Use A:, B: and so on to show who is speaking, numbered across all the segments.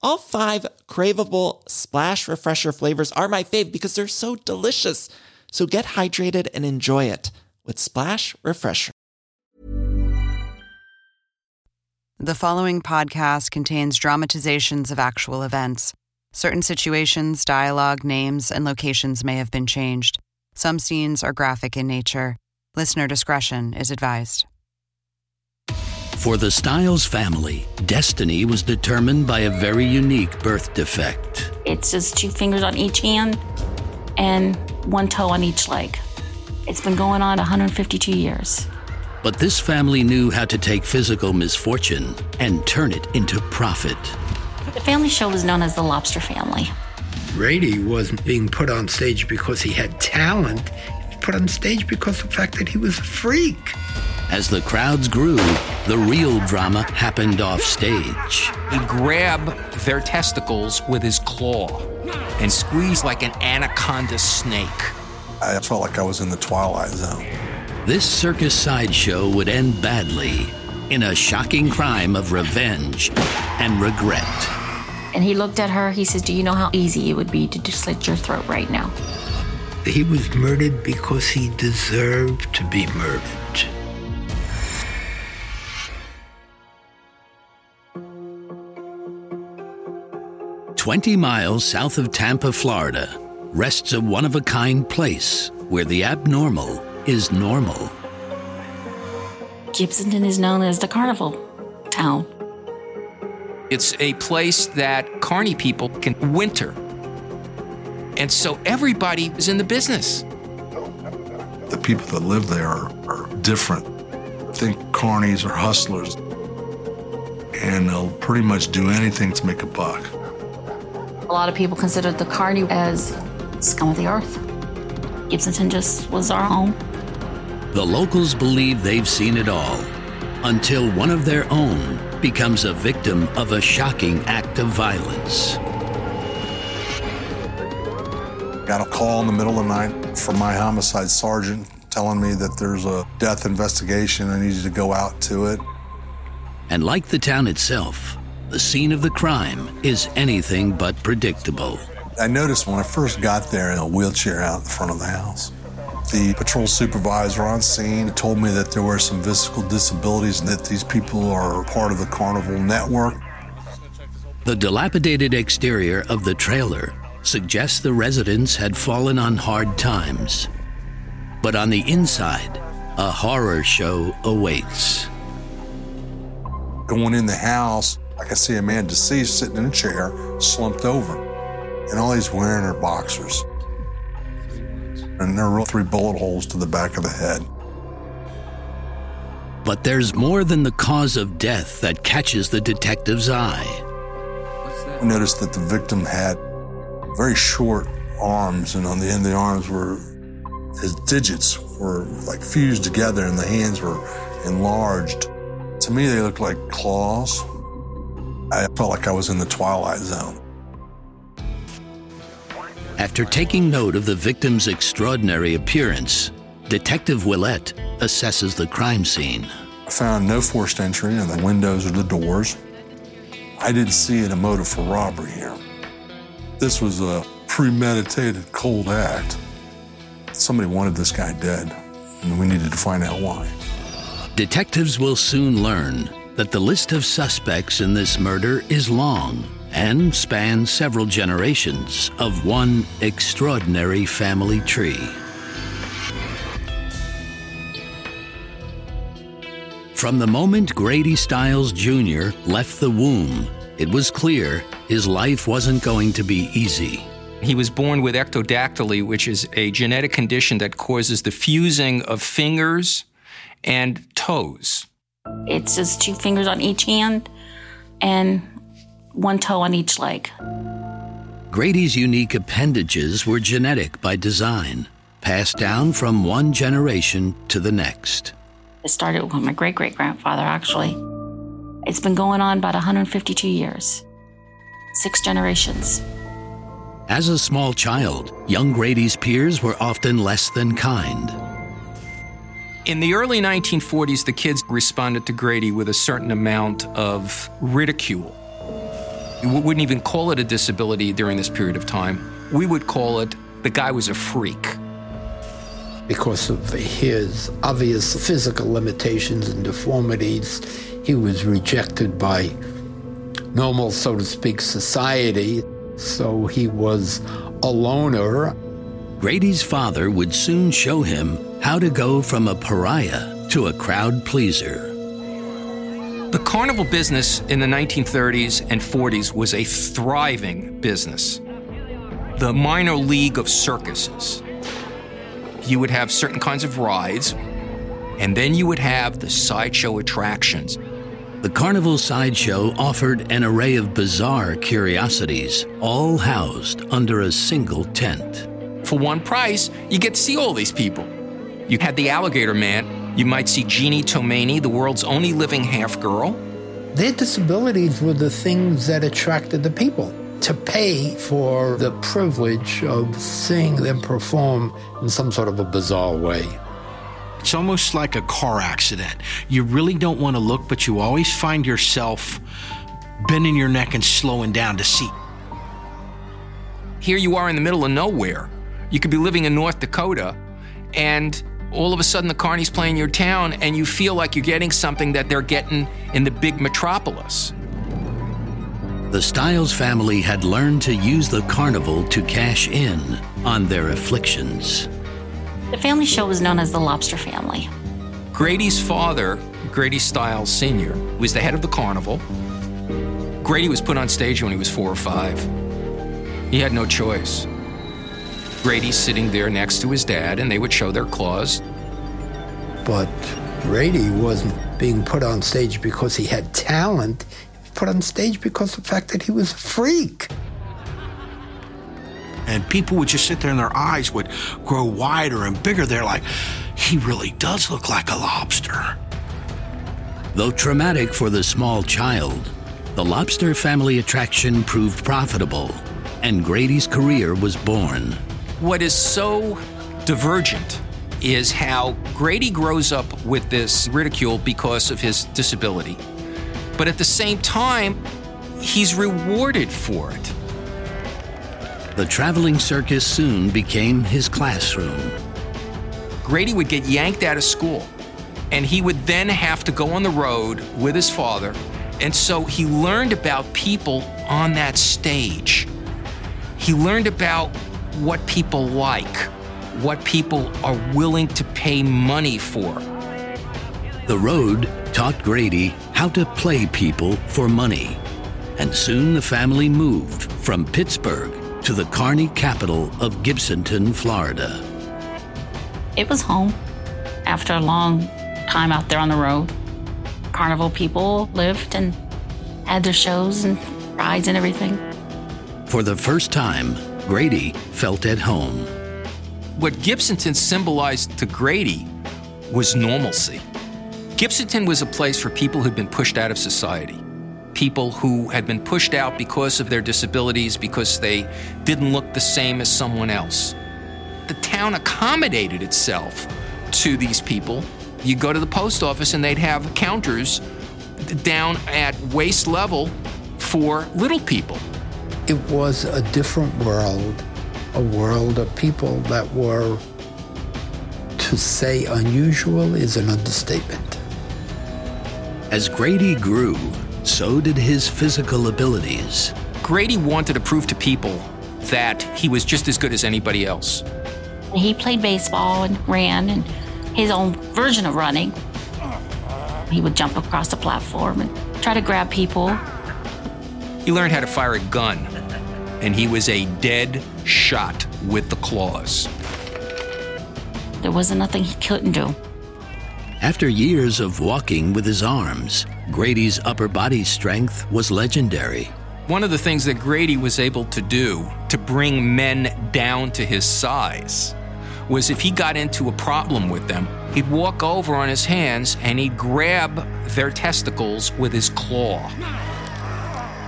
A: All five craveable Splash Refresher flavors are my fave because they're so delicious. So get hydrated and enjoy it with Splash Refresher.
B: The following podcast contains dramatizations of actual events. Certain situations, dialogue, names, and locations may have been changed. Some scenes are graphic in nature. Listener discretion is advised.
C: For the Stiles family, destiny was determined by a very unique birth defect.
D: It's just two fingers on each hand and one toe on each leg. It's been going on 152 years.
C: But this family knew how to take physical misfortune and turn it into profit.
D: The family show was known as the Lobster Family.
E: Grady wasn't being put on stage because he had talent. He was put on stage because of the fact that he was a freak.
C: As the crowds grew, the real drama happened off stage.
F: He'd grab their testicles with his claw and squeeze like an anaconda snake.
G: I felt like I was in the Twilight Zone.
C: This circus sideshow would end badly in a shocking crime of revenge and regret.
D: And he looked at her. He says, Do you know how easy it would be to just slit your throat right now?
E: He was murdered because he deserved to be murdered.
C: 20 miles south of Tampa, Florida, rests a one of a kind place where the abnormal is normal.
D: Gibsonton is known as the carnival town.
F: It's a place that carny people can winter. And so everybody is in the business.
G: The people that live there are, are different. think carnies are hustlers, and they'll pretty much do anything to make a buck.
D: A lot of people considered the carny as scum of the earth. Gibsonton just was our home.
C: The locals believe they've seen it all until one of their own becomes a victim of a shocking act of violence.
G: Got a call in the middle of the night from my homicide sergeant telling me that there's a death investigation. I needed to go out to it.
C: And like the town itself, the scene of the crime is anything but predictable.
G: I noticed when I first got there in a wheelchair out in front of the house. The patrol supervisor on scene told me that there were some physical disabilities and that these people are part of the carnival network.
C: The dilapidated exterior of the trailer suggests the residents had fallen on hard times. But on the inside, a horror show awaits.
G: Going in the house, I could see a man deceased sitting in a chair, slumped over. And all he's wearing are boxers. And there were three bullet holes to the back of the head.
C: But there's more than the cause of death that catches the detective's eye.
G: I noticed that the victim had very short arms, and on the end of the arms were his digits were like fused together, and the hands were enlarged. To me, they looked like claws. I felt like I was in the Twilight Zone.
C: After taking note of the victim's extraordinary appearance, Detective Willett assesses the crime scene.
G: I found no forced entry in the windows or the doors. I didn't see a motive for robbery here. This was a premeditated, cold act. Somebody wanted this guy dead, and we needed to find out why.
C: Detectives will soon learn that the list of suspects in this murder is long and spans several generations of one extraordinary family tree. From the moment Grady Stiles Jr. left the womb, it was clear his life wasn't going to be easy.
F: He was born with ectrodactyly, which is a genetic condition that causes the fusing of fingers and toes.
D: It's just two fingers on each hand and one toe on each leg.
C: Grady's unique appendages were genetic by design, passed down from one generation to the next.
D: It started with my great great grandfather, actually. It's been going on about 152 years, six generations.
C: As a small child, young Grady's peers were often less than kind.
F: In the early 1940s, the kids responded to Grady with a certain amount of ridicule. We wouldn't even call it a disability during this period of time. We would call it the guy was a freak.
E: Because of his obvious physical limitations and deformities, he was rejected by normal, so to speak, society. So he was a loner.
C: Grady's father would soon show him how to go from a pariah to a crowd pleaser.
F: The carnival business in the 1930s and 40s was a thriving business. The minor league of circuses. You would have certain kinds of rides, and then you would have the sideshow attractions.
C: The Carnival Sideshow offered an array of bizarre curiosities, all housed under a single tent.
F: For one price, you get to see all these people. You had the alligator man, you might see Jeanie Tomaini, the world's only living half girl.
E: Their disabilities were the things that attracted the people to pay for the privilege of seeing them perform in some sort of a bizarre way.
H: It's almost like a car accident. You really don't want to look, but you always find yourself bending your neck and slowing down to see.
F: Here you are in the middle of nowhere. You could be living in North Dakota, and all of a sudden the carnies play in your town, and you feel like you're getting something that they're getting in the big metropolis.
C: The Stiles family had learned to use the carnival to cash in on their afflictions.
D: The family show was known as the Lobster Family.
F: Grady's father, Grady Stiles Sr., was the head of the carnival. Grady was put on stage when he was four or five. He had no choice. Grady sitting there next to his dad, and they would show their claws.
E: But Grady wasn't being put on stage because he had talent. He was put on stage because of the fact that he was a freak.
H: And people would just sit there and their eyes would grow wider and bigger. They're like, he really does look like a lobster.
C: Though traumatic for the small child, the lobster family attraction proved profitable, and Grady's career was born.
F: What is so divergent is how Grady grows up with this ridicule because of his disability. But at the same time, he's rewarded for it.
C: The traveling circus soon became his classroom.
F: Grady would get yanked out of school, and he would then have to go on the road with his father. And so he learned about people on that stage. He learned about what people like, what people are willing to pay money for.
C: The road taught Grady how to play people for money. And soon the family moved from Pittsburgh to the carny capital of Gibsonton, Florida.
D: It was home after a long time out there on the road. Carnival people lived and had their shows and rides and everything.
C: For the first time, Grady felt at home.
F: What Gibsonton symbolized to Grady was normalcy. Gibsonton was a place for people who'd been pushed out of society, people who had been pushed out because of their disabilities, because they didn't look the same as someone else. The town accommodated itself to these people. You go to the post office and they'd have counters down at waist level for little people.
E: It was a different world, a world of people that were, to say unusual is an understatement.
C: As Grady grew, so did his physical abilities.
F: Grady wanted to prove to people that he was just as good as anybody else.
D: He played baseball and ran and his own version of running. He would jump across the platform and try to grab people.
F: He learned how to fire a gun, and he was a dead shot with the claws.
D: There wasn't nothing he couldn't do.
C: After years of walking with his arms, Grady's upper body strength was legendary.
F: One of the things that Grady was able to do to bring men down to his size was if he got into a problem with them, he'd walk over on his hands and he'd grab their testicles with his claw.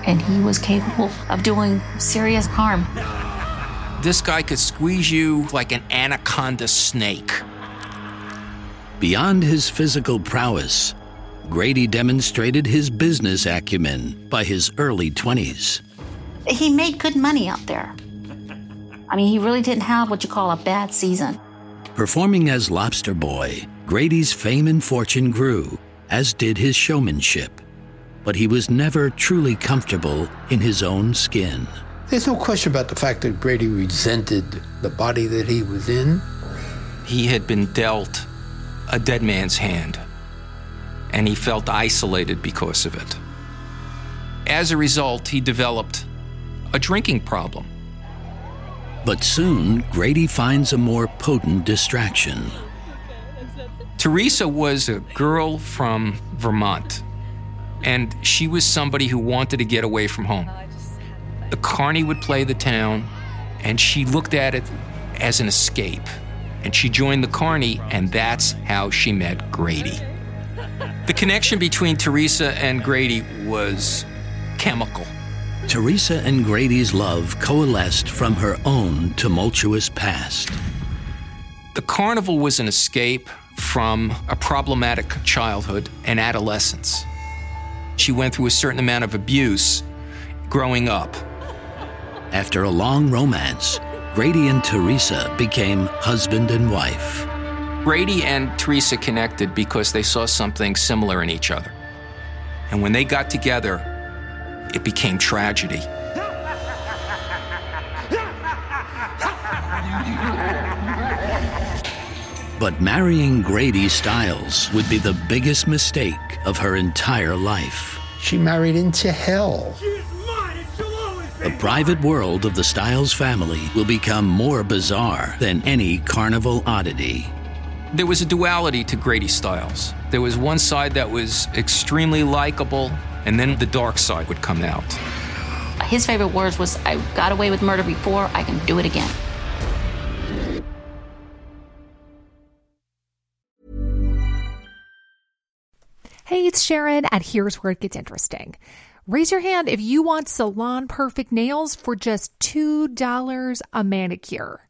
D: And he was capable of doing serious harm.
F: This guy could squeeze you like an anaconda snake.
C: Beyond his physical prowess, Grady demonstrated his business acumen by his early 20s.
D: He made good money out there. I mean, he really didn't have what you call a bad season.
C: Performing as Lobster Boy, Grady's fame and fortune grew, as did his showmanship. But he was never truly comfortable in his own skin.
E: There's no question about the fact that Grady resented the body that he was in.
F: He had been dealt a dead man's hand, and he felt isolated because of it. As a result, he developed a drinking problem.
C: But soon, Grady finds a more potent distraction.
F: Teresa was a girl from Vermont, and she was somebody who wanted to get away from home. The carney would play the town, and she looked at it as an escape and she joined the Carney, and that's how she met Grady. The connection between Teresa and Grady was chemical.
C: Teresa and Grady's love coalesced from her own tumultuous past.
F: The carnival was an escape from a problematic childhood and adolescence. She went through a certain amount of abuse growing up.
C: After a long romance, Grady and Teresa became husband and wife.
F: Grady and Teresa connected because they saw something similar in each other. And when they got together, it became tragedy.
C: But marrying Grady Stiles would be the biggest mistake of her entire life.
E: She married into hell.
C: The private world of the Stiles family will become more bizarre than any carnival oddity.
F: There was a duality to Grady Stiles. There was one side that was extremely likable, and then the dark side would come out.
D: His favorite words was, I got away with murder before, I can do it again.
I: Hey, it's Sharon, and here's where it gets interesting. Raise your hand if you want salon perfect nails for just $2 a manicure.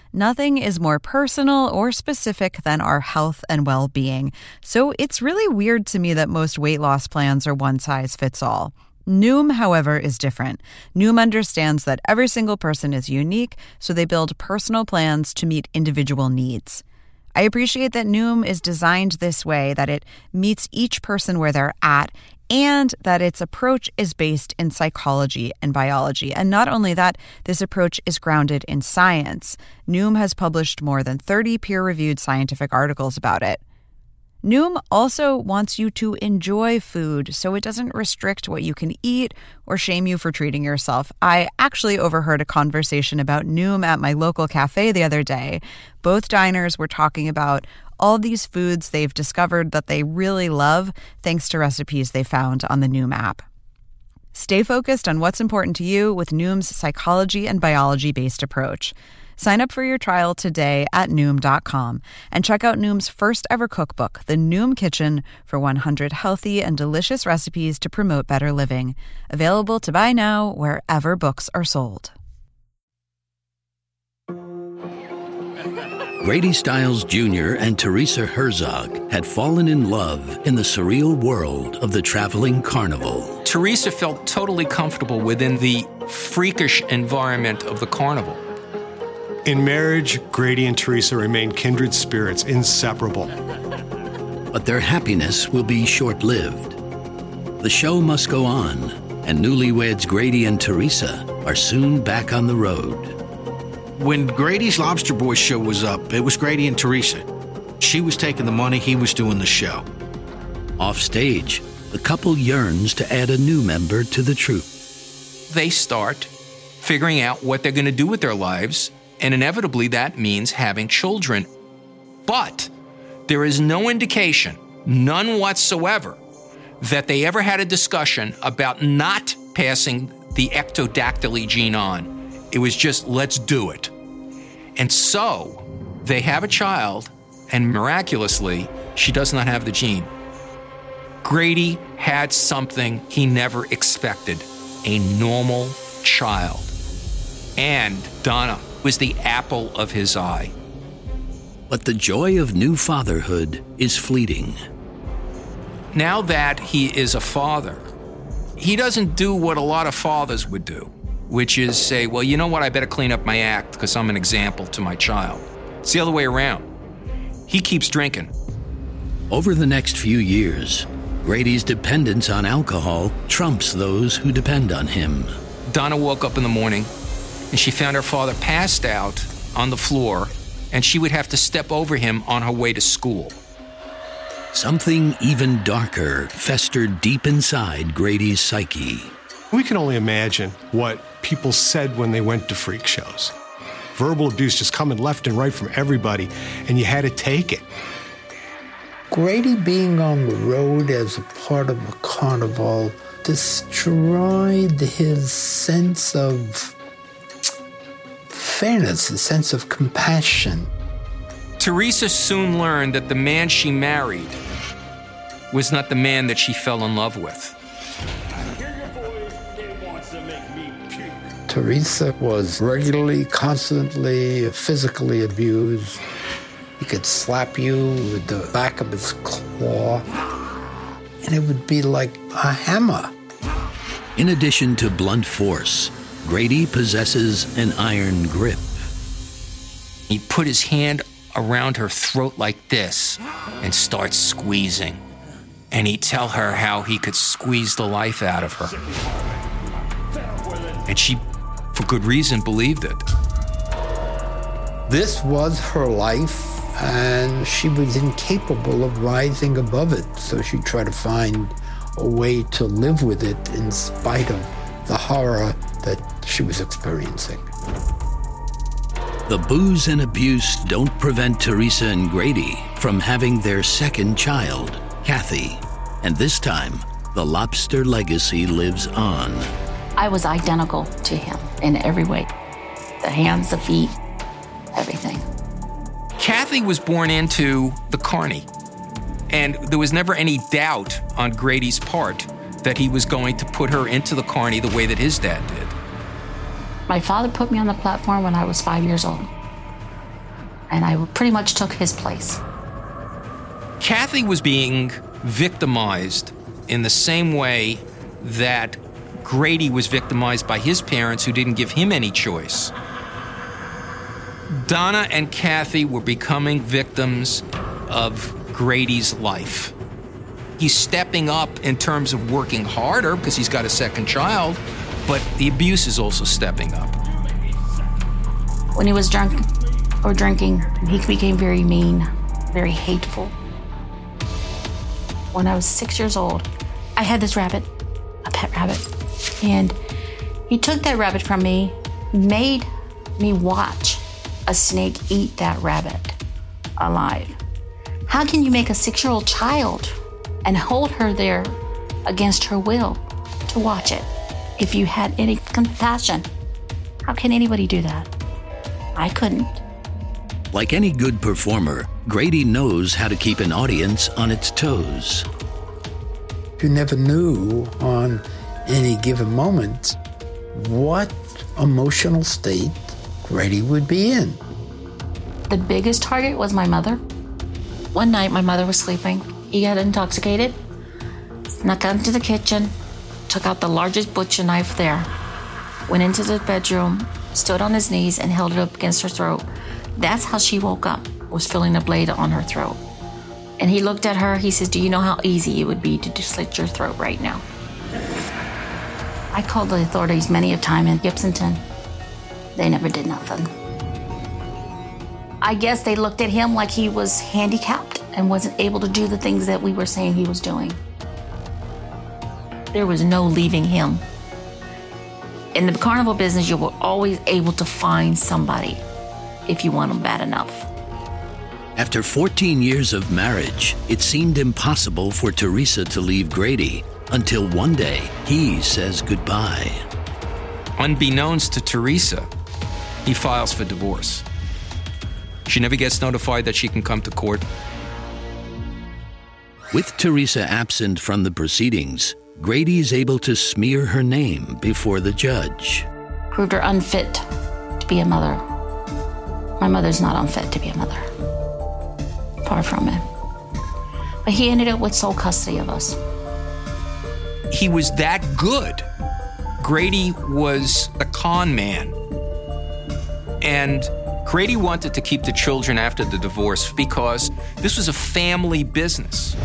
B: Nothing is more personal or specific than our health and well being. So it's really weird to me that most weight loss plans are one size fits all. Noom, however, is different. Noom understands that every single person is unique, so they build personal plans to meet individual needs. I appreciate that Noom is designed this way, that it meets each person where they're at, and that its approach is based in psychology and biology. And not only that, this approach is grounded in science. Noom has published more than 30 peer reviewed scientific articles about it. Noom also wants you to enjoy food, so it doesn't restrict what you can eat or shame you for treating yourself. I actually overheard a conversation about Noom at my local cafe the other day. Both diners were talking about all these foods they've discovered that they really love thanks to recipes they found on the Noom app. Stay focused on what's important to you with Noom's psychology and biology based approach. Sign up for your trial today at Noom.com and check out Noom's first ever cookbook, The Noom Kitchen, for 100 healthy and delicious recipes to promote better living. Available to buy now wherever books are sold.
C: Grady Stiles Jr. and Teresa Herzog had fallen in love in the surreal world of the traveling carnival.
F: Teresa felt totally comfortable within the freakish environment of the carnival.
J: In marriage, Grady and Teresa remain kindred spirits, inseparable.
C: But their happiness will be short lived. The show must go on, and newlyweds Grady and Teresa are soon back on the road.
H: When Grady's Lobster Boy show was up, it was Grady and Teresa. She was taking the money, he was doing the show.
C: Off stage, the couple yearns to add a new member to the troupe.
F: They start figuring out what they're going to do with their lives, and inevitably that means having children. But there is no indication, none whatsoever, that they ever had a discussion about not passing the ectrodactyly gene on. It was just, let's do it. And so they have a child, and miraculously, she does not have the gene. Grady had something he never expected a normal child. And Donna was the apple of his eye.
C: But the joy of new fatherhood is fleeting.
F: Now that he is a father, he doesn't do what a lot of fathers would do, which is say, well, you know what, I better clean up my act because I'm an example to my child. It's the other way around. He keeps drinking.
C: Over the next few years, Grady's dependence on alcohol trumps those who depend on him.
F: Donna woke up in the morning and she found her father passed out on the floor, and she would have to step over him on her way to school.
C: Something even darker festered deep inside Grady's psyche.
J: We can only imagine what people said when they went to freak shows. Verbal abuse just coming left and right from everybody, and you had to take it.
E: Grady being on the road as a part of a carnival destroyed his sense of fairness, a sense of compassion.
F: Teresa soon learned that the man she married was not the man that she fell in love with.
E: Teresa was regularly, constantly physically abused. He could slap you with the back of his claw, and it would be like a hammer.
C: In addition to blunt force, Grady possesses an iron grip.
F: He put his hand around her throat like this and start squeezing. And he'd tell her how he could squeeze the life out of her. And she, for good reason, believed it.
E: This was her life, and she was incapable of rising above it. So she tried to find a way to live with it in spite of the horror that she was experiencing.
C: The booze and abuse don't prevent Teresa and Grady from having their second child, Kathy. And this time, the lobster legacy lives on.
D: I was identical to him in every way the hands, the feet, everything.
F: Kathy was born into the Carney, and there was never any doubt on Grady's part that he was going to put her into the Carney the way that his dad did.
D: My father put me on the platform when I was five years old, and I pretty much took his place.
F: Kathy was being victimized in the same way that Grady was victimized by his parents who didn't give him any choice. Donna and Kathy were becoming victims of Grady's life. He's stepping up in terms of working harder because he's got a second child, but the abuse is also stepping up.
D: When he was drunk or drinking, he became very mean, very hateful. When I was six years old, I had this rabbit, a pet rabbit, and he took that rabbit from me, made me watch a snake eat that rabbit alive. How can you make a six year old child and hold her there against her will to watch it? If you had any compassion, how can anybody do that? I couldn't.
C: Like any good performer, Grady knows how to keep an audience on its toes.
E: You never knew on any given moment what emotional state Grady would be in.
D: The biggest target was my mother. One night, my mother was sleeping. He got intoxicated, snuck into the kitchen, took out the largest butcher knife there, went into the bedroom, stood on his knees, and held it up against her throat. That's how she woke up, was feeling a blade on her throat. And he looked at her, he says, Do you know how easy it would be to slit your throat right now? I called the authorities many a time in Gibsonton. They never did nothing. I guess they looked at him like he was handicapped and wasn't able to do the things that we were saying he was doing. There was no leaving him. In the carnival business, you were always able to find somebody if you want them bad enough.
C: After 14 years of marriage, it seemed impossible for Teresa to leave Grady until one day he says goodbye.
F: Unbeknownst to Teresa, he files for divorce. She never gets notified that she can come to court.
C: With Teresa absent from the proceedings, Grady is able to smear her name before the judge.
D: Proved her unfit to be a mother. My mother's not unfit to be a mother. Far from it. But he ended up with sole custody of us.
F: He was that good. Grady was a con man. And Grady wanted to keep the children after the divorce because this was a family business.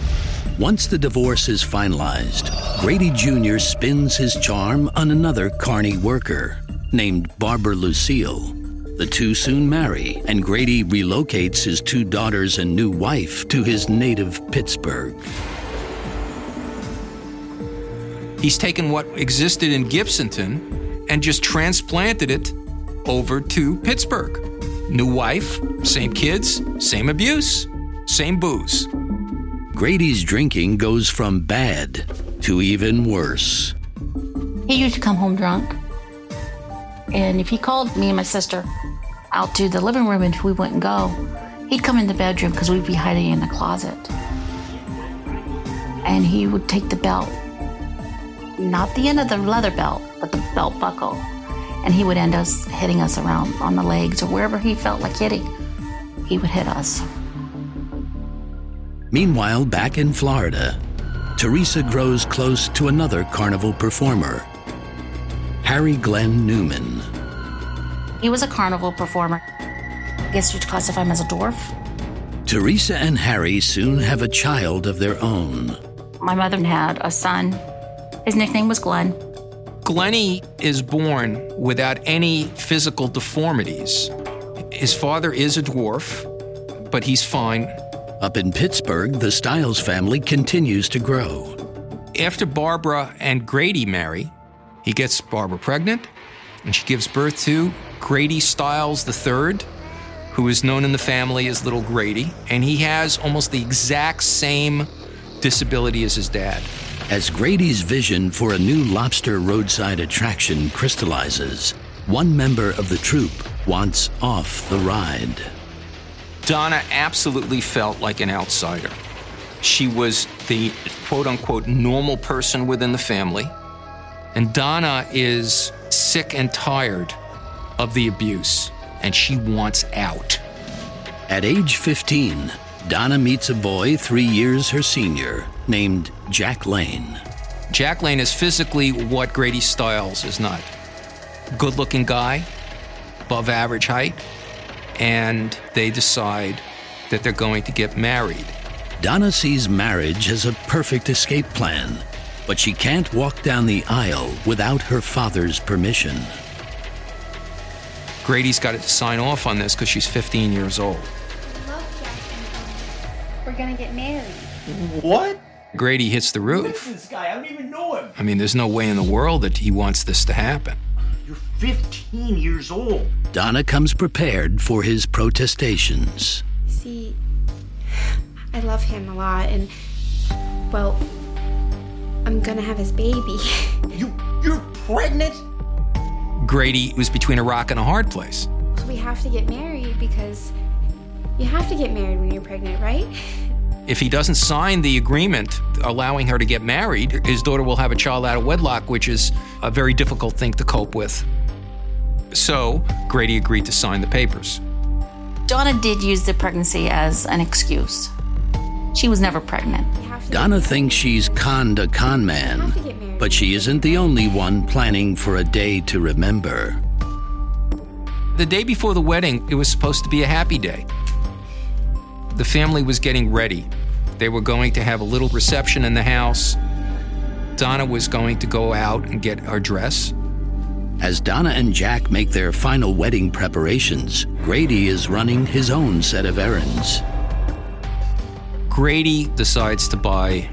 C: Once the divorce is finalized, Grady Jr. spins his charm on another Carney worker named Barbara Lucille. The two soon marry, and Grady relocates his two daughters and new wife to his native Pittsburgh.
F: He's taken what existed in Gibsonton and just transplanted it over to Pittsburgh. New wife, same kids, same abuse, same booze.
C: Grady's drinking goes from bad to even worse.
D: He used to come home drunk. And if he called me and my sister out to the living room and we wouldn't go, he'd come in the bedroom because we'd be hiding in the closet. And he would take the belt, not the end of the leather belt, but the belt buckle. And he would end us hitting us around on the legs or wherever he felt like hitting. He would hit us.
C: Meanwhile, back in Florida, Teresa grows close to another carnival performer, Harry Glenn Newman.
D: He was a carnival performer. I guess you'd classify him as a dwarf.
C: Teresa and Harry soon have a child of their own.
D: My mother had a son. His nickname was Glenn.
F: Glenny is born without any physical deformities. His father is a dwarf, but he's fine.
C: Up in Pittsburgh, the Stiles family continues to grow.
F: After Barbara and Grady marry, he gets Barbara pregnant, and she gives birth to Grady Stiles III, who is known in the family as Little Grady, and he has almost the exact same disability as his dad.
C: As Grady's vision for a new lobster roadside attraction crystallizes, one member of the troupe wants off the ride.
F: Donna absolutely felt like an outsider. She was the quote unquote normal person within the family. And Donna is sick and tired of the abuse, and she wants out.
C: At age 15, Donna meets a boy three years her senior named Jack Lane.
F: Jack Lane is physically what Grady Stiles is not. Good looking guy, above average height, and they decide that they're going to get married.
C: Donna sees marriage as a perfect escape plan, but she can't walk down the aisle without her father's permission.
F: Grady's got to sign off on this because she's 15 years old.
K: We're gonna get married.
L: What?
F: Grady hits the roof.
L: This guy, I don't even know him.
F: I mean, there's no way in the world that he wants this to happen.
L: You're 15 years old.
C: Donna comes prepared for his protestations.
K: See, I love him a lot, and well, I'm gonna have his baby.
L: You, you're pregnant?
F: Grady was between a rock and a hard place.
K: So we have to get married because you have to get married when you're pregnant, right?
F: If he doesn't sign the agreement allowing her to get married, his daughter will have a child out of wedlock, which is a very difficult thing to cope with. So, Grady agreed to sign the papers.
D: Donna did use the pregnancy as an excuse. She was never pregnant.
C: Donna thinks she's conned a con man, but she isn't the only one planning for a day to remember.
F: The day before the wedding, it was supposed to be a happy day. The family was getting ready. They were going to have a little reception in the house. Donna was going to go out and get her dress.
C: As Donna and Jack make their final wedding preparations, Grady is running his own set of errands.
F: Grady decides to buy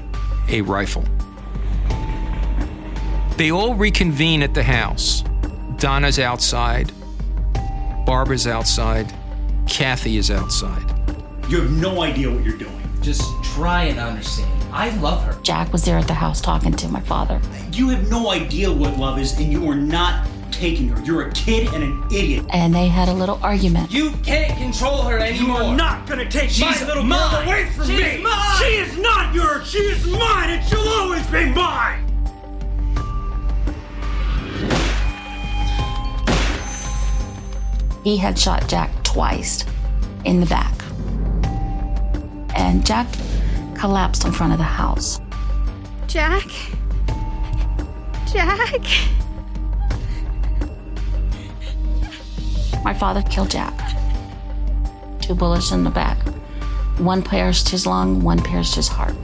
F: a rifle. They all reconvene at the house. Donna's outside, Barbara's outside, Kathy is outside.
L: You have no idea what you're doing.
M: Just try and understand. I love her.
D: Jack was there at the house talking to my father.
L: You have no idea what love is, and you are not taking her. You're a kid and an idiot.
D: And they had a little argument.
M: You can't control her anymore.
L: You are not gonna take
M: She's
L: my little
M: mine.
L: girl away from
M: She's
L: me.
M: mine.
L: She is not yours. She is mine, and she'll always be mine.
D: He had shot Jack twice in the back. And Jack collapsed in front of the house.
K: Jack? Jack?
D: My father killed Jack. Two bullets in the back. One pierced his lung, one pierced his heart.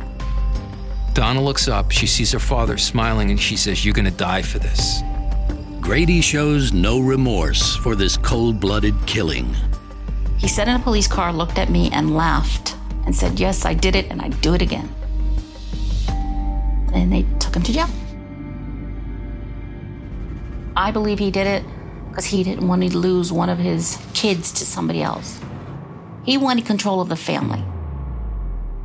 F: Donna looks up, she sees her father smiling, and she says, You're gonna die for this.
C: Grady shows no remorse for this cold blooded killing.
D: He sat in a police car, looked at me, and laughed and said, Yes, I did it, and I'd do it again. And they took him to jail. I believe he did it because he didn't want to lose one of his kids to somebody else. He wanted control of the family.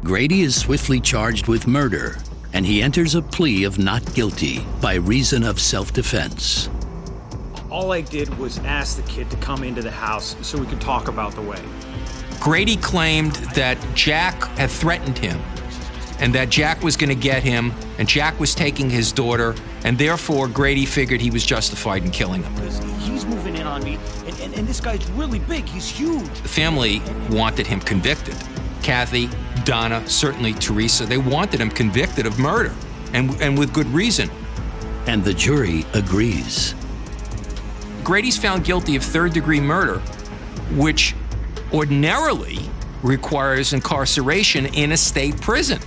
C: Grady is swiftly charged with murder, and he enters a plea of not guilty by reason of self defense.
N: All I did was ask the kid to come into the house so we could talk about the wedding.
F: Grady claimed that Jack had threatened him and that Jack was going to get him, and Jack was taking his daughter, and therefore Grady figured he was justified in killing him.
N: He's moving in on me, and, and, and this guy's really big. He's huge.
F: The family wanted him convicted. Kathy, Donna, certainly Teresa, they wanted him convicted of murder, and, and with good reason.
C: And the jury agrees.
F: Grady's found guilty of third degree murder, which ordinarily requires incarceration in a state prison.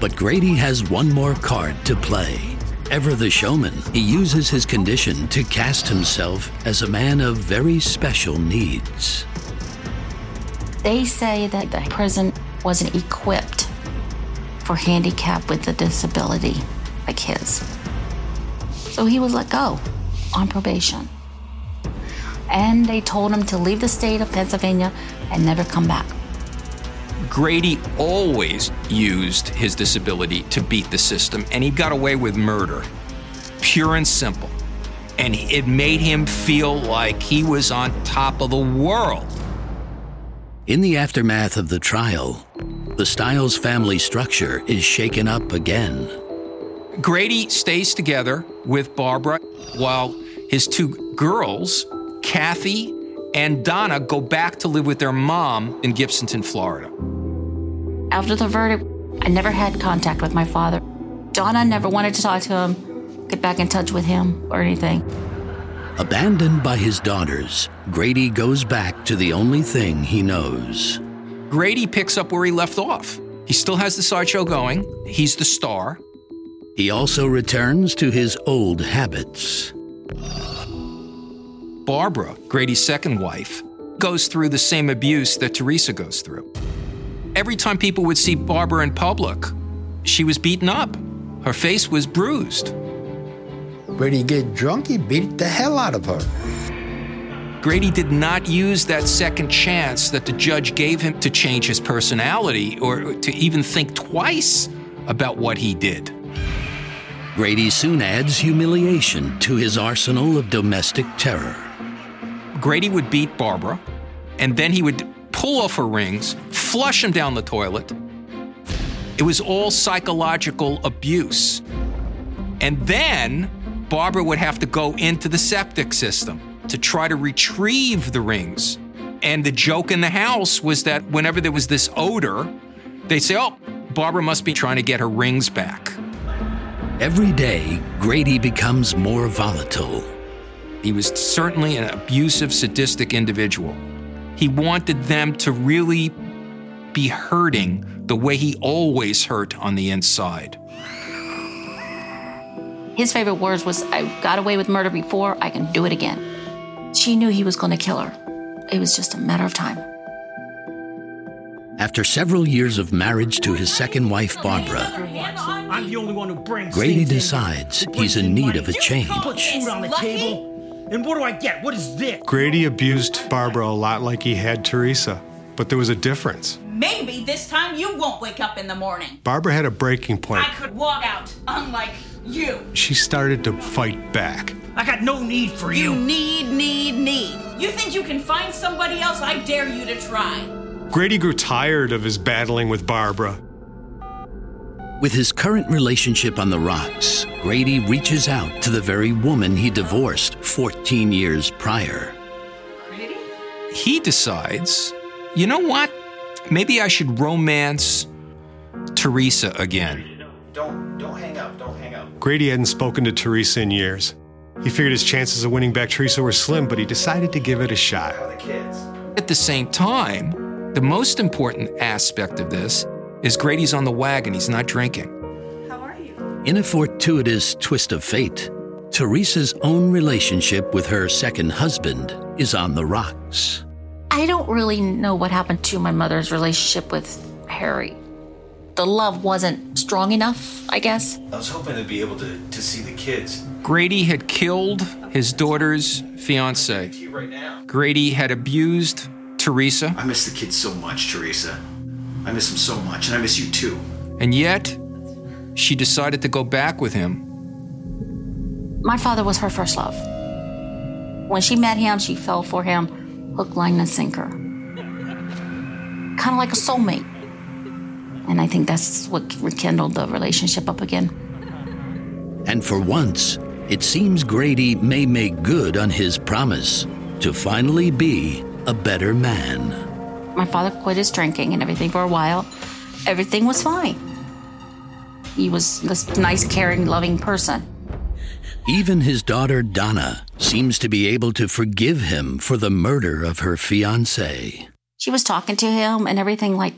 C: But Grady has one more card to play. Ever the showman, he uses his condition to cast himself as a man of very special needs.
D: They say that the prison wasn't equipped for handicap with a disability like his. So he was let go on probation. And they told him to leave the state of Pennsylvania and never come back.
F: Grady always used his disability to beat the system, and he got away with murder. Pure and simple. And it made him feel like he was on top of the world.
C: In the aftermath of the trial, the Stiles family structure is shaken up again.
F: Grady stays together with Barbara while his two girls, Kathy and Donna, go back to live with their mom in Gibsonton, Florida.
D: After the verdict, I never had contact with my father. Donna never wanted to talk to him, get back in touch with him, or anything.
C: Abandoned by his daughters, Grady goes back to the only thing he knows.
F: Grady picks up where he left off. He still has the sideshow going, he's the star.
C: He also returns to his old habits.
F: Barbara, Grady's second wife, goes through the same abuse that Teresa goes through. Every time people would see Barbara in public, she was beaten up. Her face was bruised.
E: When he get drunk, he beat the hell out of her.
F: Grady did not use that second chance that the judge gave him to change his personality or to even think twice about what he did.
C: Grady soon adds humiliation to his arsenal of domestic terror.
F: Grady would beat Barbara, and then he would pull off her rings, flush them down the toilet. It was all psychological abuse. And then Barbara would have to go into the septic system to try to retrieve the rings. And the joke in the house was that whenever there was this odor, they'd say, Oh, Barbara must be trying to get her rings back.
C: Every day, Grady becomes more volatile.
F: He was certainly an abusive, sadistic individual. He wanted them to really be hurting the way he always hurt on the inside.
D: His favorite words was, I got away with murder before, I can do it again. She knew he was going to kill her. It was just a matter of time.
C: After several years of marriage to his second wife, Barbara,
L: I'm the only one who brings
C: Grady decides he's in need of a change.
L: Put food on the table. And what do I get? What is this?
J: Grady abused Barbara a lot like he had Teresa, but there was a difference.
O: Maybe this time you won't wake up in the morning.
J: Barbara had a breaking point.
O: I could walk out, unlike you.
J: She started to fight back.
L: I got no need for you.
O: You need, need, need. You think you can find somebody else? I dare you to try.
J: Grady grew tired of his battling with Barbara.
C: With his current relationship on the rocks, Grady reaches out to the very woman he divorced 14 years prior. Grady?
F: He decides, you know what? Maybe I should romance Teresa again.
P: Don't don't hang up. Don't hang up.
J: Grady hadn't spoken to Teresa in years. He figured his chances of winning back Teresa were slim, but he decided to give it a shot.
P: The kids.
F: At the same time, the most important aspect of this is Grady's on the wagon, he's not drinking. How are you?
C: In a fortuitous twist of fate, Teresa's own relationship with her second husband is on the rocks.
D: I don't really know what happened to my mother's relationship with Harry. The love wasn't strong enough, I guess.
P: I was hoping to be able to, to see the kids.
F: Grady had killed his daughter's fiance.
P: Right now.
F: Grady had abused Teresa.
P: I miss the kids so much, Teresa. I miss him so much, and I miss you too.
F: And yet, she decided to go back with him.
D: My father was her first love. When she met him, she fell for him hook, line, and sinker. Kind of like a soulmate. And I think that's what rekindled the relationship up again.
C: And for once, it seems Grady may make good on his promise to finally be a better man.
D: My father quit his drinking and everything for a while. Everything was fine. He was this nice, caring, loving person.
C: Even his daughter Donna seems to be able to forgive him for the murder of her fiance.
D: She was talking to him and everything like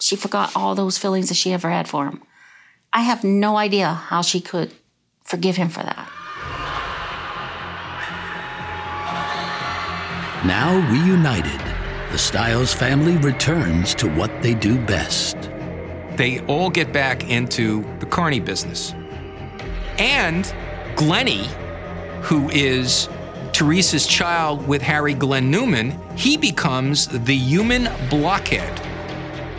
D: she forgot all those feelings that she ever had for him. I have no idea how she could forgive him for that.
C: Now reunited, the Stiles family returns to what they do best.
F: They all get back into the carny business. And Glennie, who is Teresa's child with Harry Glenn Newman, he becomes the human blockhead.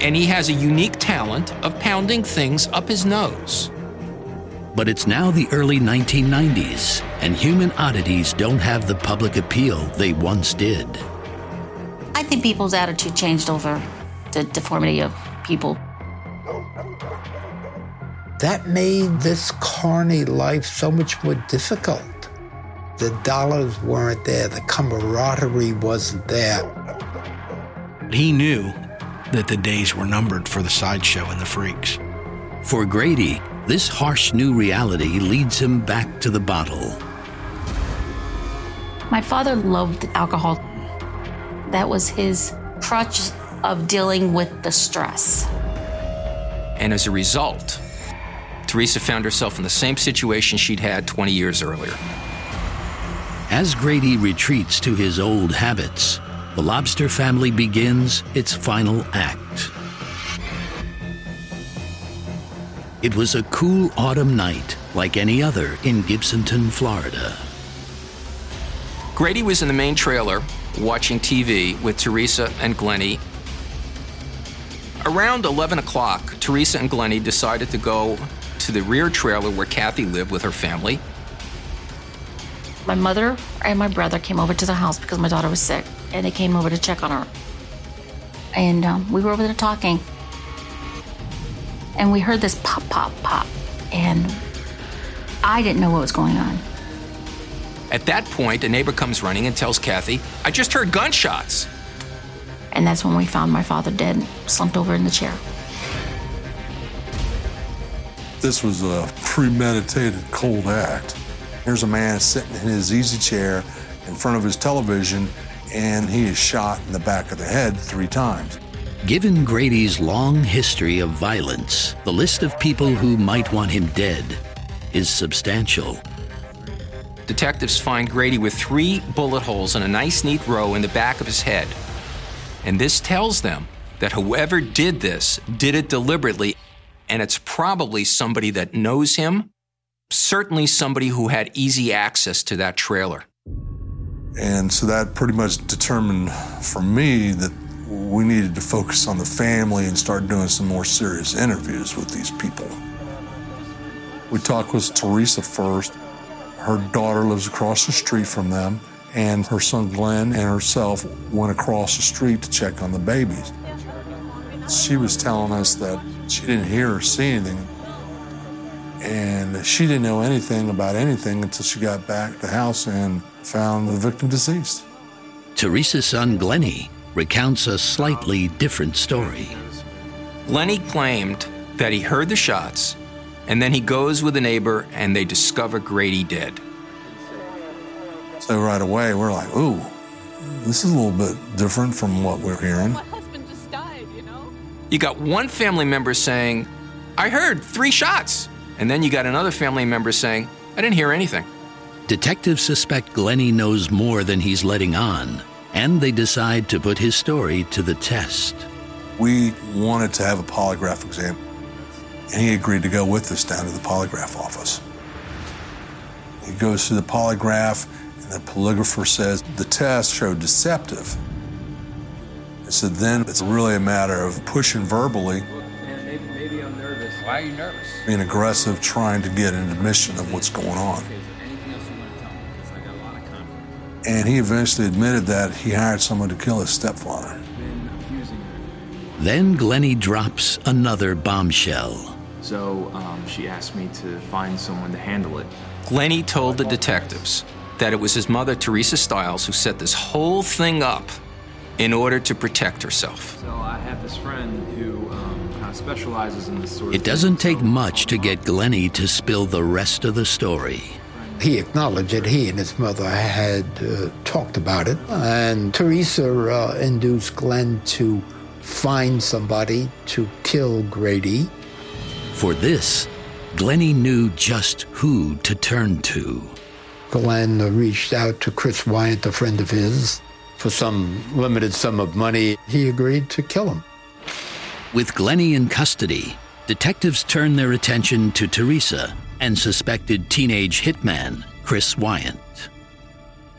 F: And he has a unique talent of pounding things up his nose.
C: But it's now the early 1990s, and human oddities don't have the public appeal they once did.
D: I think people's attitude changed over the deformity of people.
E: That made this carny life so much more difficult. The dollars weren't there, the camaraderie wasn't there.
H: He knew that the days were numbered for the sideshow and the freaks.
C: For Grady, this harsh new reality leads him back to the bottle.
D: My father loved alcohol. That was his crutch of dealing with the stress.
F: And as a result, Teresa found herself in the same situation she'd had 20 years earlier.
C: As Grady retreats to his old habits, the lobster family begins its final act. It was a cool autumn night, like any other in Gibsonton, Florida.
F: Grady was in the main trailer watching TV with Teresa and Glennie. Around 11 o'clock, Teresa and Glennie decided to go to the rear trailer where Kathy lived with her family.
D: My mother and my brother came over to the house because my daughter was sick, and they came over to check on her. And um, we were over there talking, and we heard this pop, pop, pop, and I didn't know what was going on.
F: At that point, a neighbor comes running and tells Kathy, I just heard gunshots.
D: And that's when we found my father dead, slumped over in the chair.
G: This was a premeditated cold act. Here's a man sitting in his easy chair in front of his television, and he is shot in the back of the head three times.
C: Given Grady's long history of violence, the list of people who might want him dead is substantial.
F: Detectives find Grady with three bullet holes in a nice, neat row in the back of his head. And this tells them that whoever did this did it deliberately, and it's probably somebody that knows him, certainly somebody who had easy access to that trailer.
G: And so that pretty much determined for me that we needed to focus on the family and start doing some more serious interviews with these people. We talked with Teresa first. Her daughter lives across the street from them, and her son Glenn and herself went across the street to check on the babies. She was telling us that she didn't hear or see anything, and she didn't know anything about anything until she got back to the house and found the victim deceased.
C: Teresa's son Glennie recounts a slightly different story.
F: Glennie claimed that he heard the shots, and then he goes with a neighbor and they discover Grady dead.
G: So right away, we're like, ooh, this is a little bit different from what we're hearing.
F: My husband just died, You got one family member saying, I heard three shots. And then you got another family member saying, I didn't hear anything.
C: Detectives suspect Glennie knows more than he's letting on, and they decide to put his story to the test.
G: We wanted to have a polygraph exam, and he agreed to go with us down to the polygraph office. He goes through the polygraph, and the polygrapher says the test showed deceptive. So then it's really a matter of pushing verbally,
M: Maybe, maybe I'm nervous. Why are you nervous?
G: being aggressive, trying to get an admission of what's going on.
M: Anything else you want to tell me? Because I got a lot of confidence.
G: And he eventually admitted that he hired someone to kill his stepfather.
M: Been accusing her.
C: Then Glennie drops another bombshell.
Q: So um, she asked me to find someone to handle it.
F: Glennie told the detectives that it was his mother, Teresa Stiles, who set this whole thing up in order to protect herself.
Q: So I have this friend who um, kind of specializes in this sort of
C: It doesn't take much to get Glennie to spill the rest of the story.
E: He acknowledged that he and his mother had uh, talked about it, and Teresa uh, induced Glenn to find somebody to kill Grady.
C: For this, Glennie knew just who to turn to.
E: Glenn reached out to Chris Wyant, a friend of his, for some limited sum of money. He agreed to kill him.
C: With Glennie in custody, detectives turned their attention to Teresa and suspected teenage hitman Chris Wyant.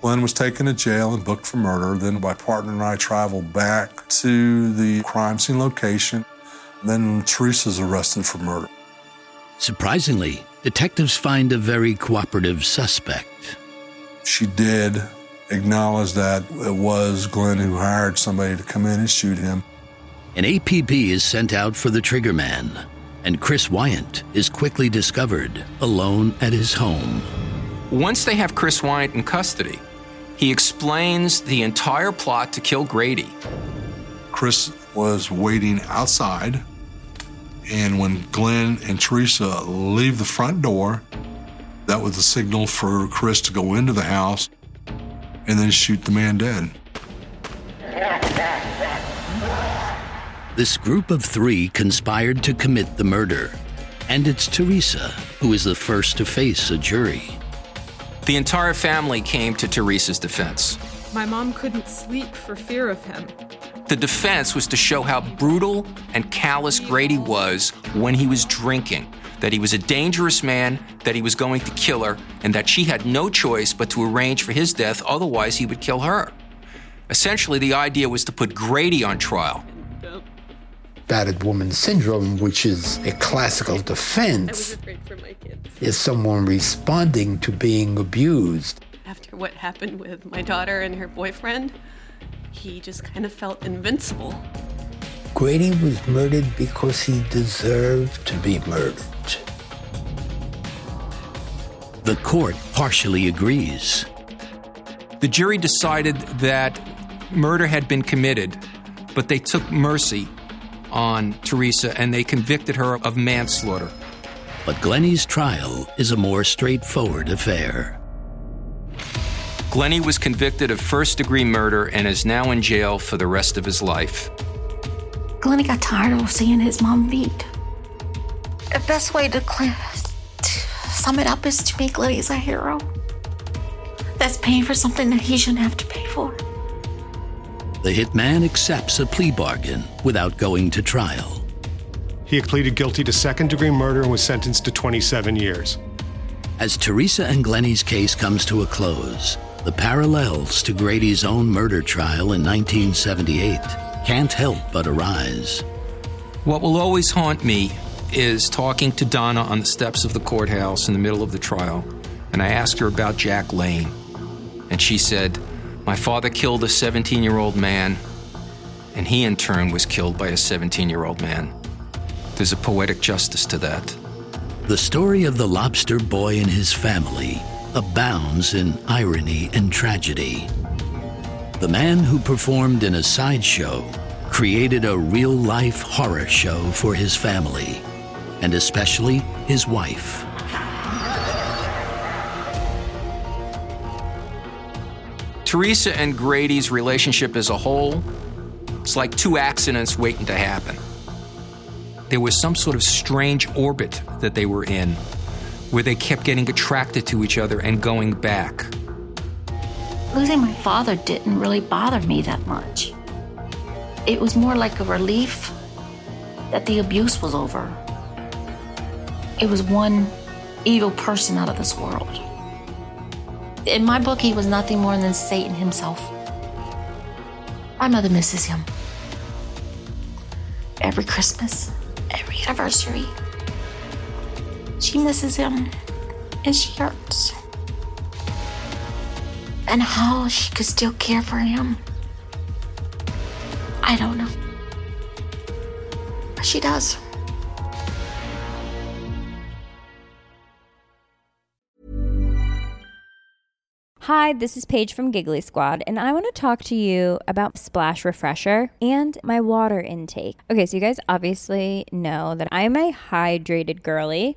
G: Glenn was taken to jail and booked for murder. Then my partner and I traveled back to the crime scene location. Then Teresa's arrested for murder.
C: Surprisingly, detectives find a very cooperative suspect.
G: She did acknowledge that it was Glenn who hired somebody to come in and shoot him.
C: An APB is sent out for the trigger man, and Chris Wyant is quickly discovered alone at his home.
F: Once they have Chris Wyant in custody, he explains the entire plot to kill Grady.
G: Chris was waiting outside, and when Glenn and Teresa leave the front door, that was the signal for Chris to go into the house and then shoot the man dead.
C: This group of three conspired to commit the murder, and it's Teresa who is the first to face a jury.
F: The entire family came to Teresa's defense.
R: My mom couldn't sleep for fear of him.
F: The defense was to show how brutal and callous Grady was when he was drinking, that he was a dangerous man, that he was going to kill her, and that she had no choice but to arrange for his death, otherwise, he would kill her. Essentially, the idea was to put Grady on trial.
E: Battered woman syndrome, which is a classical defense, is someone responding to being abused.
S: After what happened with my daughter and her boyfriend, he just kind of felt invincible.
E: Grady was murdered because he deserved to be murdered.
C: The court partially agrees.
F: The jury decided that murder had been committed, but they took mercy on Teresa and they convicted her of manslaughter.
C: But Glennie's trial is a more straightforward affair.
F: Glennie was convicted of first degree murder and is now in jail for the rest of his life.
D: Glennie got tired of seeing his mom beat. The best way to, cl- to sum it up is to make Glennie a hero. That's paying for something that he shouldn't have to pay for.
C: The hitman accepts a plea bargain without going to trial.
J: He pleaded guilty to second degree murder and was sentenced to 27 years.
C: As Teresa and Glennie's case comes to a close, the parallels to Grady's own murder trial in 1978 can't help but arise.
F: What will always haunt me is talking to Donna on the steps of the courthouse in the middle of the trial, and I asked her about Jack Lane. And she said, My father killed a 17 year old man, and he in turn was killed by a 17 year old man. There's a poetic justice to that.
C: The story of the lobster boy and his family abounds in irony and tragedy. The man who performed in a sideshow created a real life horror show for his family, and especially his wife.
F: Teresa and Grady's relationship as a whole, it's like two accidents waiting to happen. There was some sort of strange orbit that they were in where they kept getting attracted to each other and going back.
D: Losing my father didn't really bother me that much. It was more like a relief that the abuse was over. It was one evil person out of this world. In my book, he was nothing more than Satan himself. My mother misses him. Every Christmas, every anniversary, she misses him and she hurts. And how she could still care for him, I don't know. But she does.
T: Hi, this is Paige from Giggly Squad, and I want to talk to you about Splash Refresher and my water intake. Okay, so you guys obviously know that I'm a hydrated girly,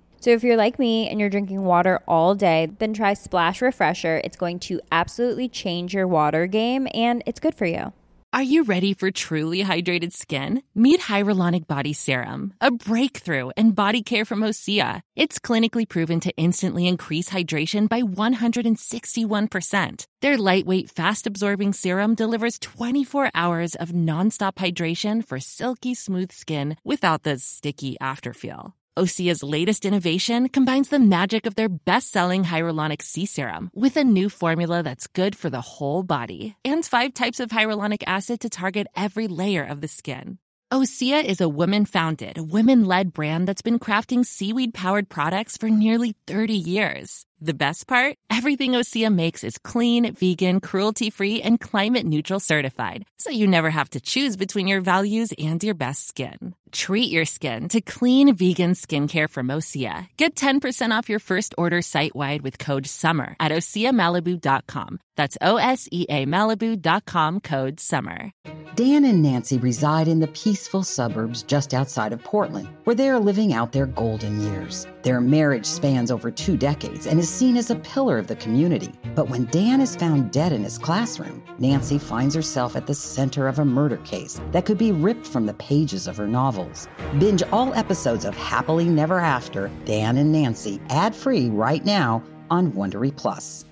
T: So if you're like me and you're drinking water all day, then try Splash Refresher. It's going to absolutely change your water game and it's good for you.
U: Are you ready for truly hydrated skin? Meet Hyaluronic Body Serum, a breakthrough in body care from Osea. It's clinically proven to instantly increase hydration by 161%. Their lightweight, fast absorbing serum delivers 24 hours of nonstop hydration for silky smooth skin without the sticky afterfeel. Osea's latest innovation combines the magic of their best-selling hyaluronic sea serum with a new formula that's good for the whole body and five types of hyaluronic acid to target every layer of the skin. Osea is a women-founded, women-led brand that's been crafting seaweed-powered products for nearly 30 years. The best part? Everything Osea makes is clean, vegan, cruelty-free, and climate-neutral certified, so you never have to choose between your values and your best skin. Treat your skin to clean, vegan skincare from Osea. Get 10% off your first order site-wide with code SUMMER at OseaMalibu.com. That's O-S-E-A Malibu.com code SUMMER.
V: Dan and Nancy reside in the peaceful suburbs just outside of Portland, where they are living out their golden years. Their marriage spans over two decades and seen as a pillar of the community. But when Dan is found dead in his classroom, Nancy finds herself at the center of a murder case that could be ripped from the pages of her novels. Binge all episodes of Happily Never After, Dan and Nancy, ad free right now on Wondery Plus.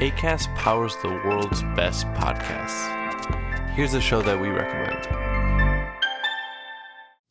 W: ACAST powers the world's best podcasts. Here's a show that we recommend.